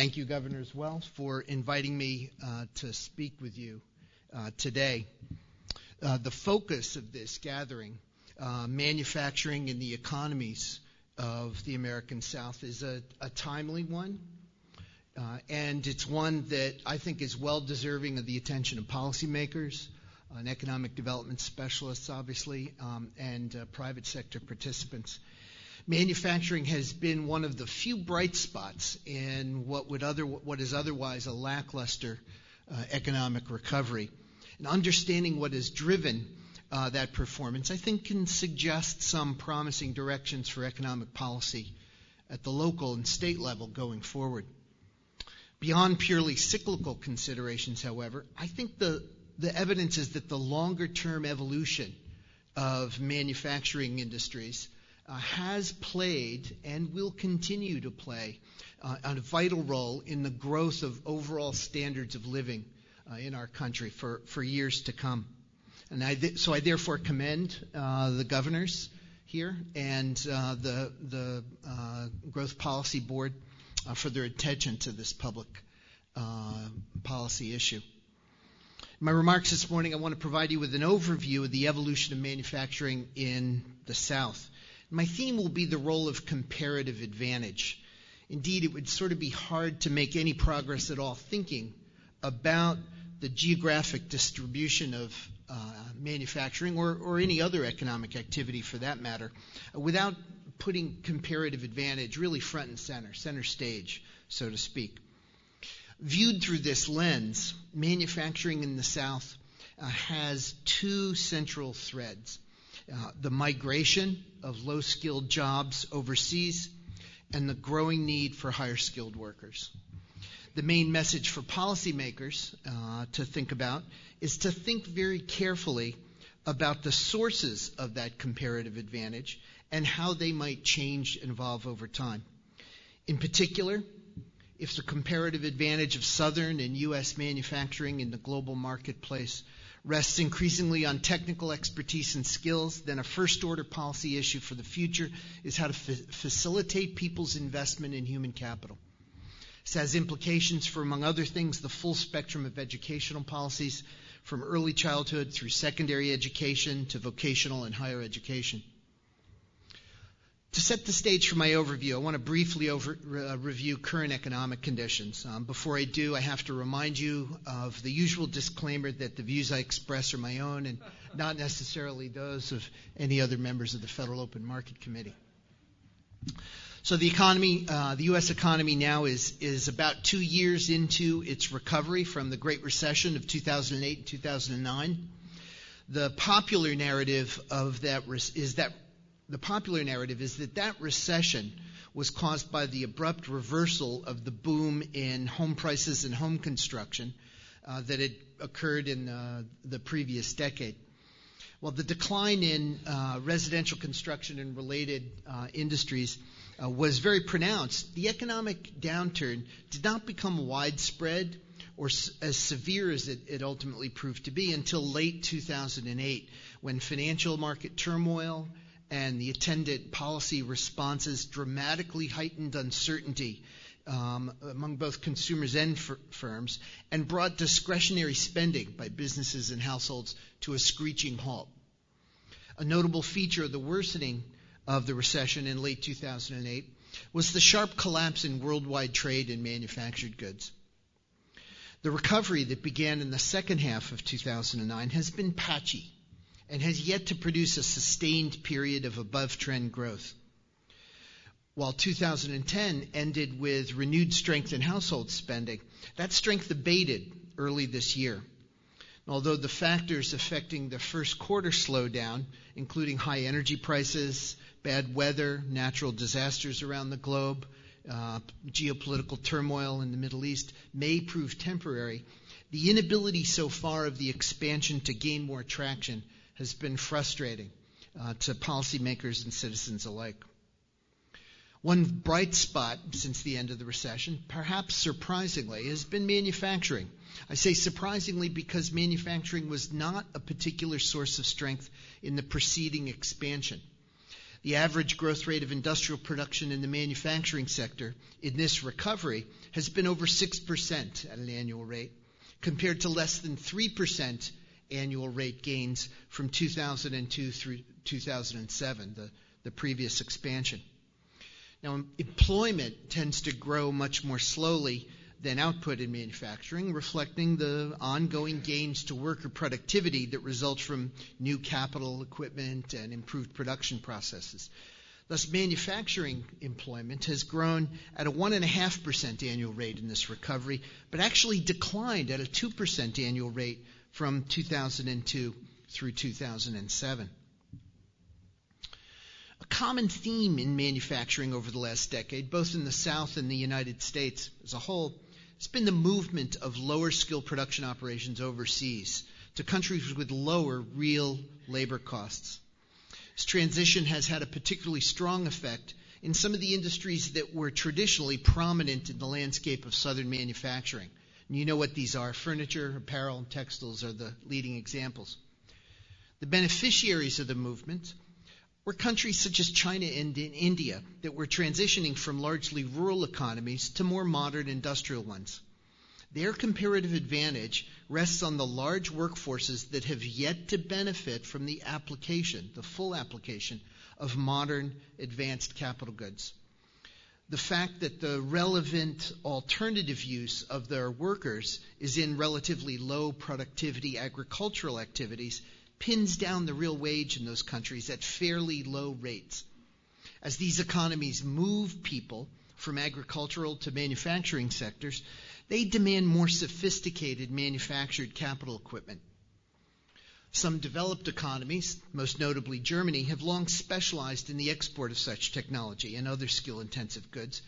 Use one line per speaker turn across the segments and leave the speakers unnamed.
Thank you, Governor, as well, for inviting me uh, to speak with you uh, today. Uh, the focus of this gathering, uh, manufacturing and the economies of the American South, is a, a timely one. Uh, and it's one that I think is well deserving of the attention of policymakers, and economic development specialists, obviously, um, and uh, private sector participants manufacturing has been one of the few bright spots in what would other what is otherwise a lackluster uh, economic recovery. And understanding what has driven uh, that performance, I think, can suggest some promising directions for economic policy at the local and state level going forward. Beyond purely cyclical considerations, however, I think the, the evidence is that the longer term evolution of manufacturing industries uh, has played and will continue to play uh, a vital role in the growth of overall standards of living uh, in our country for, for years to come. And I th- so I therefore commend uh, the governors here and uh, the, the uh, Growth Policy Board for their attention to this public policy issue. In my remarks this morning, I want to provide you with an overview of the evolution of manufacturing in the South. My theme will be the role of comparative advantage. Indeed, it would sort of be hard to make any progress at all thinking about the geographic distribution of uh, manufacturing or, or, any other economic activity for that matter without putting comparative advantage really front and center, center stage, so to speak. Viewed through this lens, manufacturing in the South uh, has two central threads uh, the migration of low skilled jobs overseas, and the growing need for higher skilled workers. The main message for policymakers uh, to think about is to think very carefully about the sources of that comparative advantage and how they might change and evolve over time. In particular, if the comparative advantage of Southern and U.S. manufacturing in the global marketplace rests increasingly on technical expertise and skills, then a first order policy issue for the future is how to facilitate people's investment in human capital. This has implications for, among other things, the full spectrum of educational policies from early childhood through secondary education to vocational and higher education. To set the stage for my overview, I want to briefly over, uh, review current economic conditions. Um, before I do, I have to remind you of the usual disclaimer that the views I express are my own and not necessarily those of any other members of the Federal Open Market Committee. So the economy, uh, the U.S. economy now is is about two years into its recovery from the Great Recession of 2008 and 2009. The popular narrative of that is that the popular narrative is that that recession was caused by the abrupt reversal of the boom in home prices and home construction uh, that had occurred in uh, the previous decade. Well, the decline in uh, residential construction and related uh, industries uh, was very pronounced. The economic downturn did not become widespread or as severe as it, it ultimately proved to be until late 2008, when financial market turmoil and the attendant policy responses dramatically heightened uncertainty um, among both consumers and firms and brought discretionary spending by businesses and households to a screeching halt. A notable feature of the worsening of the recession in late 2008 was the sharp collapse in worldwide trade in manufactured goods. The recovery that began in the second half of 2009 has been patchy and has yet to produce a sustained period of above trend growth. While 2010 ended with renewed strength in household spending, that strength abated early this year. Although the factors affecting the first quarter slowdown, including high energy prices, bad weather, natural disasters around the globe, uh, geopolitical turmoil in the Middle East, may prove temporary, the inability so far of the expansion to gain more traction has been frustrating uh, to policymakers and citizens alike. One bright spot since the end of the recession, perhaps surprisingly, has been manufacturing. I say surprisingly because manufacturing was not a particular source of strength in the preceding expansion. The average growth rate of industrial production in the manufacturing sector in this recovery has been over 6% at an annual rate, compared to less than 3% annual rate gains from 2002 through 2007, the, the previous expansion. Now, employment tends to grow much more slowly than output in manufacturing, reflecting the ongoing gains to worker productivity that results from new capital equipment and improved production processes. Thus, manufacturing employment has grown at a 1.5% annual rate in this recovery, but actually declined at a 2% annual rate from 2002 through 2007. A common theme in manufacturing over the last decade, both in the South and the United States as a whole, has been the movement of lower skill production operations overseas to countries with lower real labor costs. This transition has had a particularly strong effect in some of the industries that were traditionally prominent in the landscape of southern manufacturing. And you know what these are furniture, apparel, and textiles are the leading examples. The beneficiaries of the movement were countries such as China and India that were transitioning from largely rural economies to more modern industrial ones. Their comparative advantage rests on the large workforces that have yet to benefit from the application, the full application, of modern advanced capital goods. The fact that the relevant alternative use of their workers is in relatively low productivity agricultural activities pins down the real wage in those countries at fairly low rates. As these economies move people from agricultural to manufacturing sectors, they demand more sophisticated manufactured capital equipment. Some developed economies, most notably Germany, have long specialized in the export of such technology and other skill intensive goods.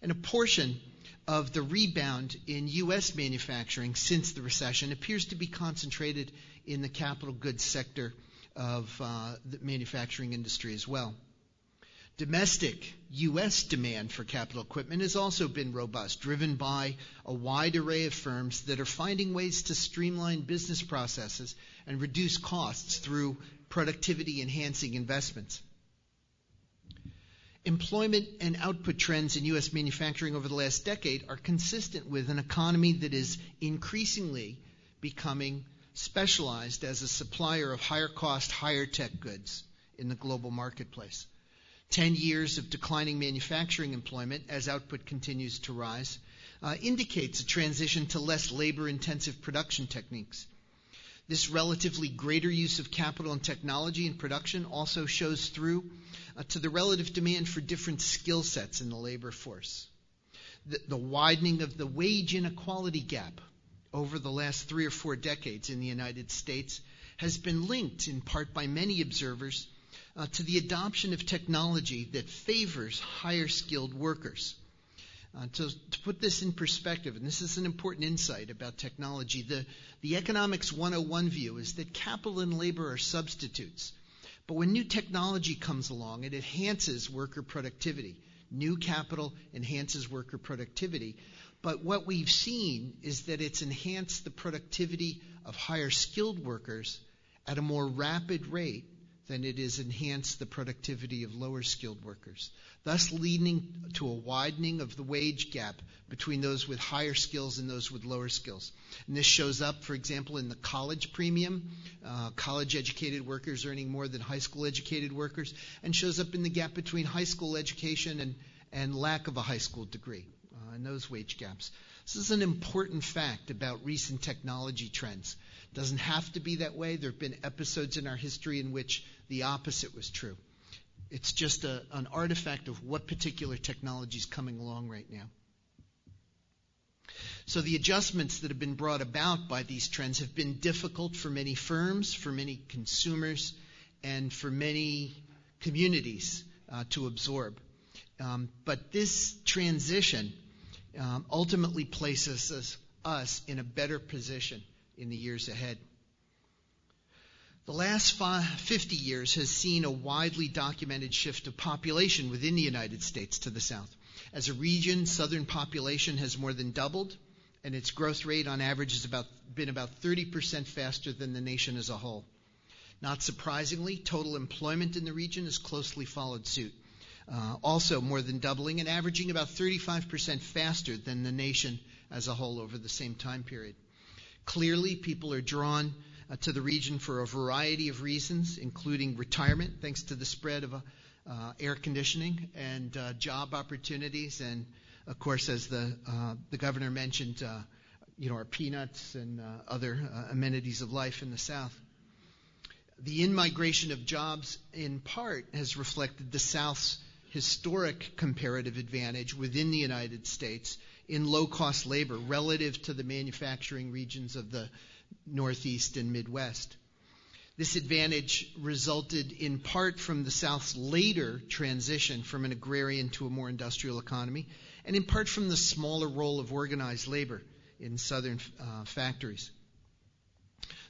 And a portion of the rebound in U.S. manufacturing since the recession appears to be concentrated in the capital goods sector of uh, the manufacturing industry as well. Domestic U.S. demand for capital equipment has also been robust, driven by a wide array of firms that are finding ways to streamline business processes and reduce costs through productivity enhancing investments. Employment and output trends in U.S. manufacturing over the last decade are consistent with an economy that is increasingly becoming specialized as a supplier of higher cost, higher tech goods in the global marketplace. 10 years of declining manufacturing employment as output continues to rise uh, indicates a transition to less labor intensive production techniques. This relatively greater use of capital and technology in production also shows through uh, to the relative demand for different skill sets in the labor force. The widening of the wage inequality gap over the last three or four decades in the United States has been linked in part by many observers uh, to the adoption of technology that favors higher skilled workers. Uh, to, to, put this in perspective, and this is an important insight about technology, the, the Economics 101 view is that capital and labor are substitutes. But when new technology comes along, it enhances worker productivity. New capital enhances worker productivity. But what we've seen is that it's enhanced the productivity of higher skilled workers at a more rapid rate than it is enhanced the productivity of lower skilled workers, thus leading to a widening of the wage gap between those with higher skills and those with lower skills. And this shows up, for example, in the college premium, uh, college educated workers earning more than high school educated workers, and shows up in the gap between high school education and, and lack of a high school degree uh, and those wage gaps. This is an important fact about recent technology trends. Doesn't have to be that way. There have been episodes in our history in which the opposite was true. It's just a, an artifact of what particular technology is coming along right now. So the adjustments that have been brought about by these trends have been difficult for many firms, for many consumers, and for many communities uh, to absorb. Um, but this transition um, ultimately places us, us in a better position in the years ahead. The last 50 years has seen a widely documented shift of population within the United States to the south. As a region, southern population has more than doubled, and its growth rate on average has about, been about 30% faster than the nation as a whole. Not surprisingly, total employment in the region has closely followed suit, uh, also more than doubling and averaging about 35% faster than the nation as a whole over the same time period. Clearly, people are drawn uh, to the region for a variety of reasons, including retirement, thanks to the spread of uh, uh air conditioning and uh, job opportunities, and of course, as the uh, the governor mentioned, you know, our peanuts and other amenities of life in the South. The in-migration of jobs, in part, has reflected the South's historic comparative advantage within the United States in low-cost labor relative to the manufacturing regions of the Northeast and Midwest. This advantage resulted in part from the South's later transition from an agrarian to a more industrial economy, and in part from the smaller role of organized labor in Southern uh, factories.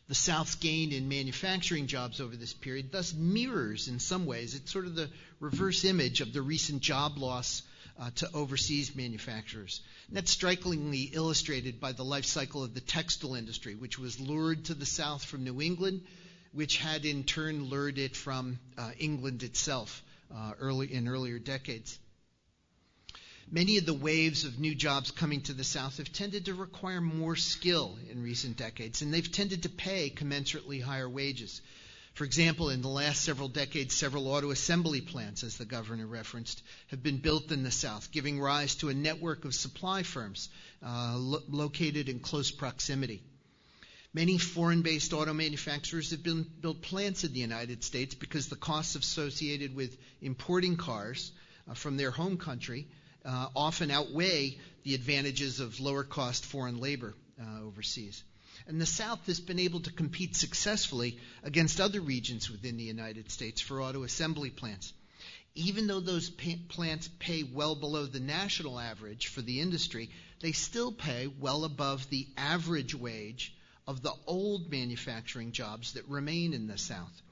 The South's gain in manufacturing jobs over this period thus mirrors, in some ways, it's sort of the reverse image of the recent job loss uh, to overseas manufacturers. And that's strikingly illustrated by the life cycle of the textile industry, which was lured to the South from New England, which had in turn lured it from uh, England itself uh, early in earlier decades. Many of the waves of new jobs coming to the South have tended to require more skill in recent decades, and they've tended to pay commensurately higher wages. For example, in the last several decades, several auto assembly plants, as the governor referenced, have been built in the South, giving rise to a network of supply firms uh, lo- located in close proximity. Many foreign based auto manufacturers have been, built plants in the United States because the costs associated with importing cars uh, from their home country uh, often outweigh the advantages of lower cost foreign labor uh, overseas. And the South has been able to compete successfully against other regions within the United States for auto assembly plants. Even though those plants pay well below the national average for the industry, they still pay well above the average wage of the old manufacturing jobs that remain in the South.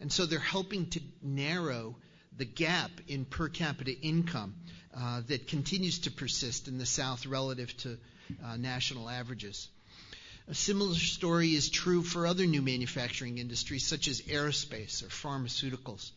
And so they're helping to narrow the gap in per capita income uh, that continues to persist in the South relative to uh, national averages. A similar story is true for other new manufacturing industries, such as aerospace or pharmaceuticals.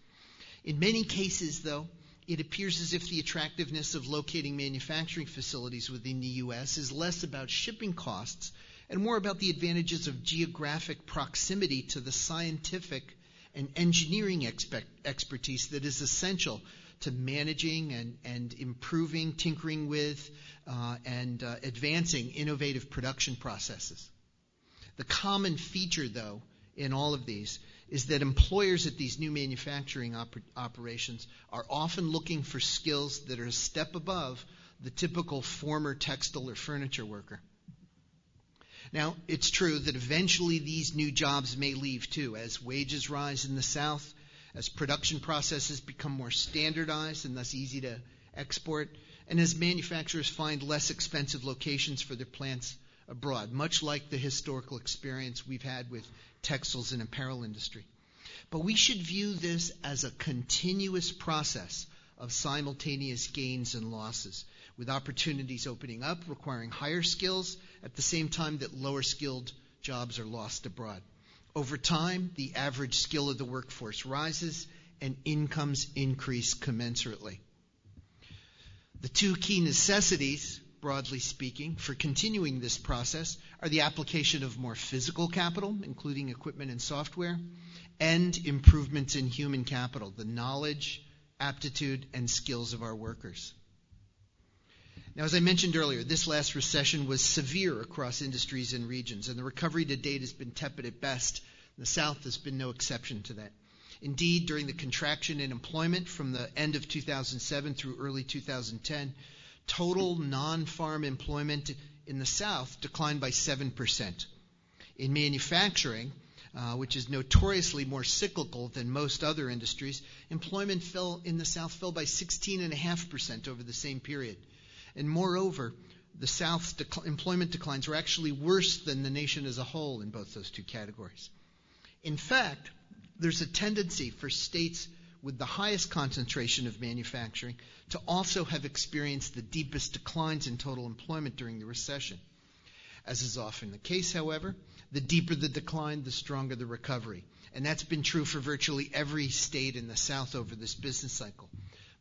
In many cases, though, it appears as if the attractiveness of locating manufacturing facilities within the U.S. is less about shipping costs and more about the advantages of geographic proximity to the scientific and engineering expect, expertise that is essential to managing and, and improving, tinkering with, uh, and uh, advancing innovative production processes. The common feature, though, in all of these is that employers at these new manufacturing oper- operations are often looking for skills that are a step above the typical former textile or furniture worker. Now, it's true that eventually these new jobs may leave too, as wages rise in the South, as production processes become more standardized and thus easy to export, and as manufacturers find less expensive locations for their plants abroad, much like the historical experience we've had with textiles and apparel industry. But we should view this as a continuous process of simultaneous gains and losses, with opportunities opening up requiring higher skills at the same time that lower skilled jobs are lost abroad. Over time, the average skill of the workforce rises and incomes increase commensurately. The two key necessities, broadly speaking, for continuing this process are the application of more physical capital, including equipment and software, and improvements in human capital, the knowledge, aptitude, and skills of our workers. Now, as I mentioned earlier, this last recession was severe across industries and regions, and the recovery to date has been tepid at best. The South has been no exception to that. Indeed, during the contraction in employment from the end of 2007 through early 2010, total non farm employment in the South declined by 7%. In manufacturing, uh, which is notoriously more cyclical than most other industries, employment fell in the South fell by 16.5% over the same period. And moreover, the South's dec- employment declines were actually worse than the nation as a whole in both those two categories. In fact, there's a tendency for states with the highest concentration of manufacturing to also have experienced the deepest declines in total employment during the recession. As is often the case, however, the deeper the decline, the stronger the recovery. And that's been true for virtually every state in the South over this business cycle.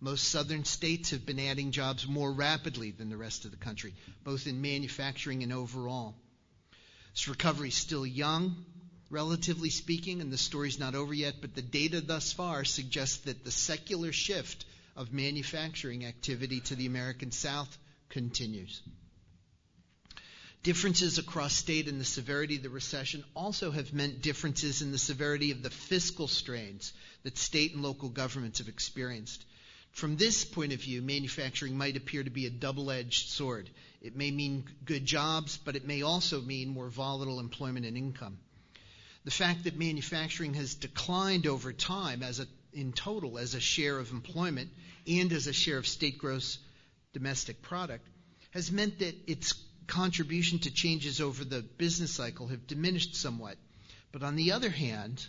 Most southern states have been adding jobs more rapidly than the rest of the country, both in manufacturing and overall. This recovery is still young, relatively speaking, and the story's not over yet, but the data thus far suggests that the secular shift of manufacturing activity to the American South continues. Differences across state in the severity of the recession also have meant differences in the severity of the fiscal strains that state and local governments have experienced. From this point of view, manufacturing might appear to be a double edged sword. It may mean good jobs, but it may also mean more volatile employment and income. The fact that manufacturing has declined over time as a, in total as a share of employment and as a share of state gross domestic product has meant that its contribution to changes over the business cycle have diminished somewhat. But on the other hand,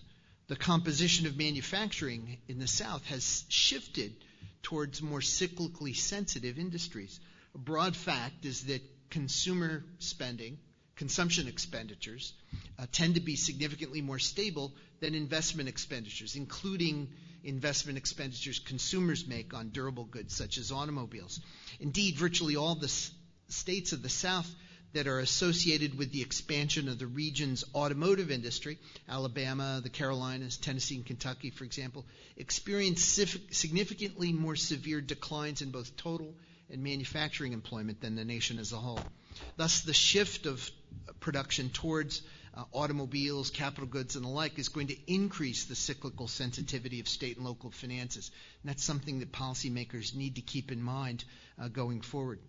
the composition of manufacturing in the South has shifted towards more cyclically sensitive industries. A broad fact is that consumer spending, consumption expenditures, uh, tend to be significantly more stable than investment expenditures, including investment expenditures consumers make on durable goods such as automobiles. Indeed, virtually all the s- states of the South that are associated with the expansion of the region's automotive industry, Alabama, the Carolinas, Tennessee, and Kentucky, for example, experience significantly more severe declines in both total and manufacturing employment than the nation as a whole. Thus, the shift of production towards uh, automobiles, capital goods, and the like is going to increase the cyclical sensitivity of state and local finances. And that's something that policymakers need to keep in mind uh, going forward.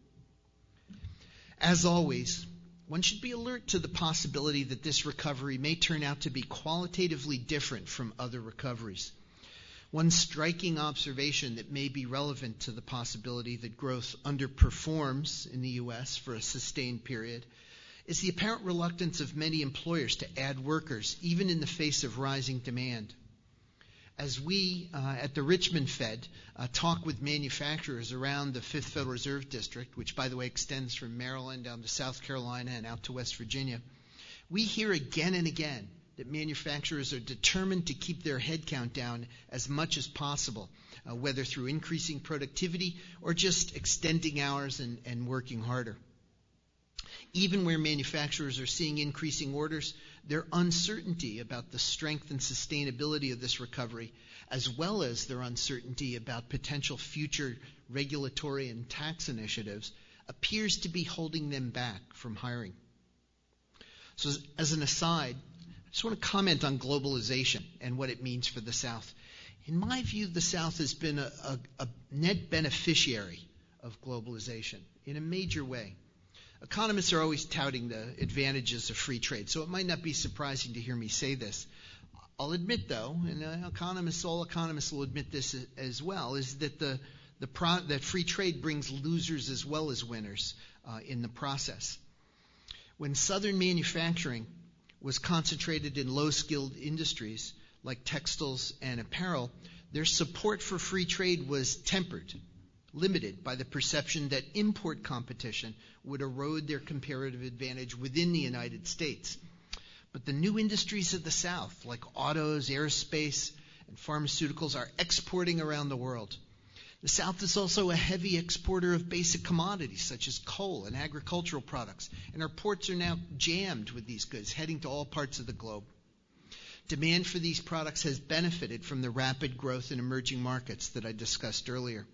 As always, one should be alert to the possibility that this recovery may turn out to be qualitatively different from other recoveries. One striking observation that may be relevant to the possibility that growth underperforms in the U.S. for a sustained period is the apparent reluctance of many employers to add workers, even in the face of rising demand as we uh, at the Richmond Fed uh, talk with manufacturers around the Fifth Federal Reserve District, which, by the way, extends from Maryland down to South Carolina and out to West Virginia, we hear again and again that manufacturers are determined to keep their headcount down as much as possible, uh, whether through increasing productivity or just extending hours and, and working harder. Even where manufacturers are seeing increasing orders, their uncertainty about the strength and sustainability of this recovery, as well as their uncertainty about potential future regulatory and tax initiatives, appears to be holding them back from hiring. So, as an aside, I just want to comment on globalization and what it means for the South. In my view, the South has been a, a, a net beneficiary of globalization in a major way. Economists are always touting the advantages of free trade, so it might not be surprising to hear me say this. I'll admit, though, and uh, economists, all economists will admit this as well, is that the, the pro- that free trade brings losers as well as winners uh, in the process. When Southern manufacturing was concentrated in low-skilled industries like textiles and apparel, their support for free trade was tempered limited by the perception that import competition would erode their comparative advantage within the United States. But the new industries of the South, like autos, aerospace, and pharmaceuticals, are exporting around the world. The South is also a heavy exporter of basic commodities such as coal and agricultural products, and our ports are now jammed with these goods heading to all parts of the globe. Demand for these products has benefited from the rapid growth in emerging markets that I discussed earlier.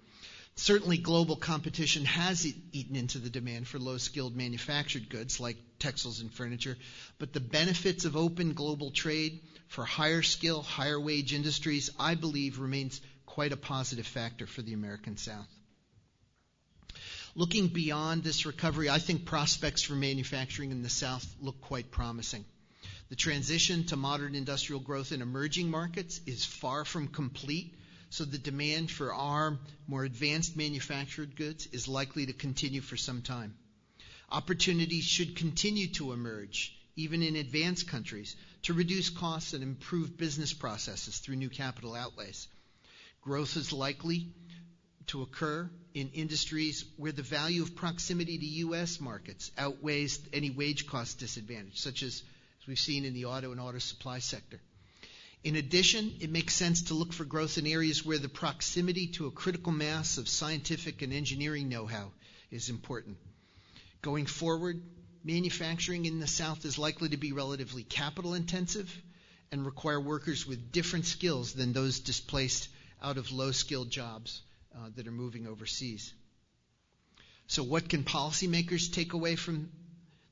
Certainly, global competition has eaten into the demand for low skilled manufactured goods like textiles and furniture, but the benefits of open global trade for higher skill, higher wage industries, I believe, remains quite a positive factor for the American South. Looking beyond this recovery, I think prospects for manufacturing in the South look quite promising. The transition to modern industrial growth in emerging markets is far from complete so the demand for our more advanced manufactured goods is likely to continue for some time. Opportunities should continue to emerge, even in advanced countries, to reduce costs and improve business processes through new capital outlays. Growth is likely to occur in industries where the value of proximity to U.S. markets outweighs any wage cost disadvantage, such as, we've seen in the auto and auto supply sector. In addition, it makes sense to look for growth in areas where the proximity to a critical mass of scientific and engineering know-how is important. Going forward, manufacturing in the South is likely to be relatively capital intensive and require workers with different skills than those displaced out of low skilled jobs uh, that are moving overseas. So, what can policymakers take away from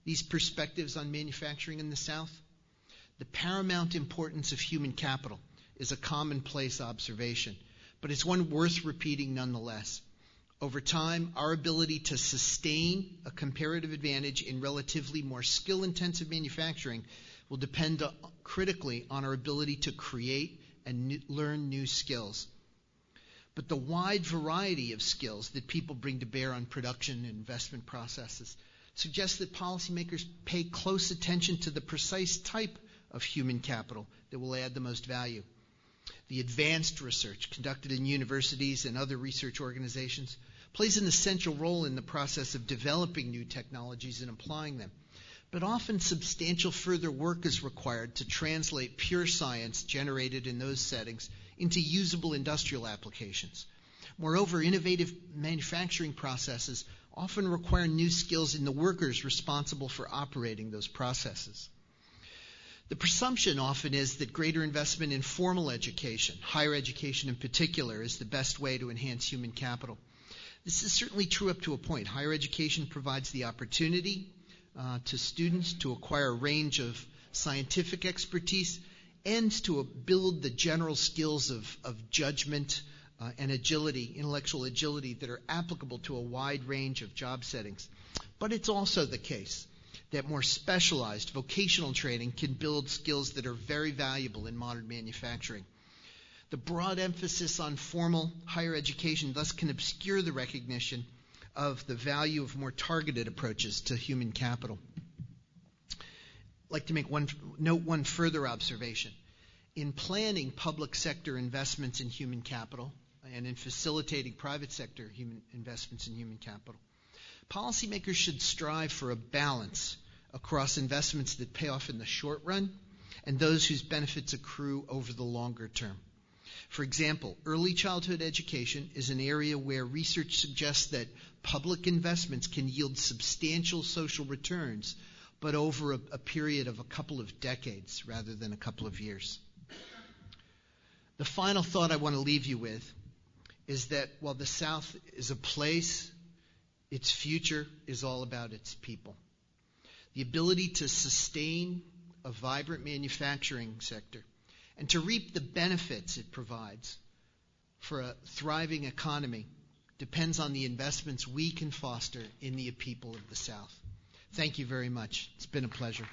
these perspectives on manufacturing in the South? The paramount importance of human capital is a commonplace observation, but it's one worth repeating nonetheless. Over time, our ability to sustain a comparative advantage in relatively more skill intensive manufacturing will depend critically on our ability to create and learn new skills. But the wide variety of skills that people bring to bear on production and investment processes suggests that policymakers pay close attention to the precise type of human capital that will add the most value. The advanced research conducted in universities and other research organizations plays an essential role in the process of developing new technologies and applying them. But often substantial further work is required to translate pure science generated in those settings into usable industrial applications. Moreover, innovative manufacturing processes often require new skills in the workers responsible for operating those processes. The presumption often is that greater investment in formal education, higher education in particular, is the best way to enhance human capital. This is certainly true up to a point. Higher education provides the opportunity uh, to students to acquire a range of scientific expertise and to build the general skills of, of judgment uh, and agility, intellectual agility, that are applicable to a wide range of job settings. But it's also the case that more specialized vocational training can build skills that are very valuable in modern manufacturing. The broad emphasis on formal higher education thus can obscure the recognition of the value of more targeted approaches to human capital. Like to make one note one further observation. In planning public sector investments in human capital and in facilitating private sector human investments in human capital, policymakers should strive for a balance across investments that pay off in the short run and those whose benefits accrue over the longer term. For example, early childhood education is an area where research suggests that public investments can yield substantial social returns, but over a, a, period of a couple of decades rather than a couple of years. The final thought I want to leave you with is that while the South is a place, its future is all about its people the ability to sustain a vibrant manufacturing sector and to reap the benefits it provides for a thriving economy depends on the investments we can foster in the people of the South. Thank you very much. It's been a pleasure.